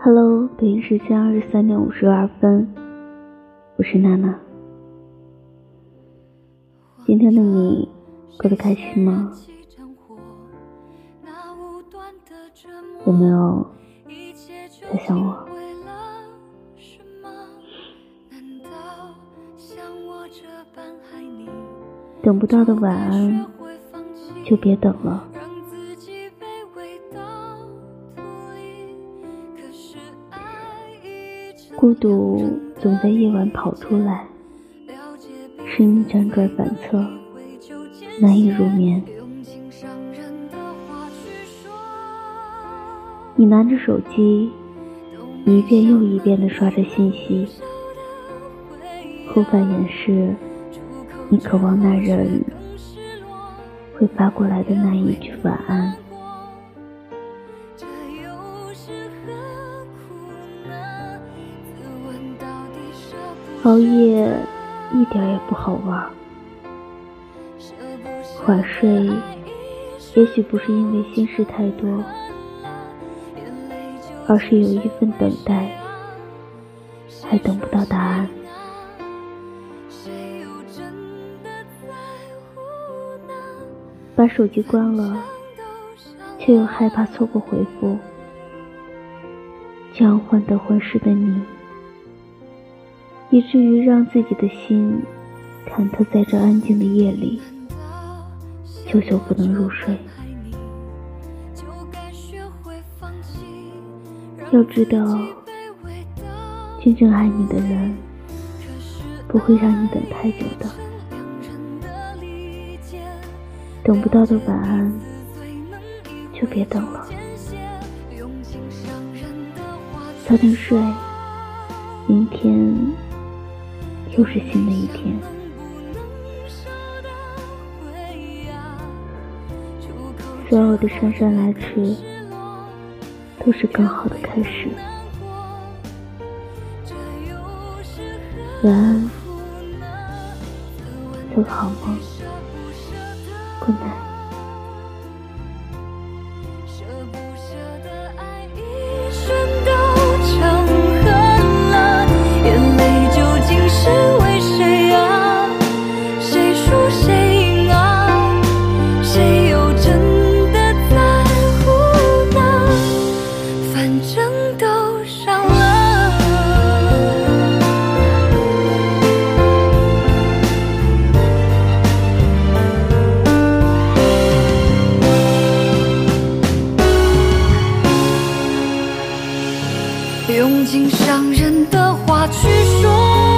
Hello，北京时间二十三点五十二分，我是娜娜。今天的你过得开心吗？有没有在想我？等不到的晚安，就别等了。孤独总在夜晚跑出来，使你辗转反侧，难以入眠。你拿着手机，一遍又一遍地刷着信息，无法掩饰你渴望那人会发过来的那一句晚安。熬夜一点也不好玩，晚睡也许不是因为心事太多，而是有一份等待，还等不到答案。把手机关了，却又害怕错过回复，将患得患失的你。以至于让自己的心忐忑，在这安静的夜里，久久不能入睡。要知道，真正爱你的人，不会让你等太久的。等不到的晚安，就别等了，早点睡，明天。又是新的一天，所有的姗姗来迟，都是更好的开始。晚安，做个好梦，Good night。用尽伤人的话去说。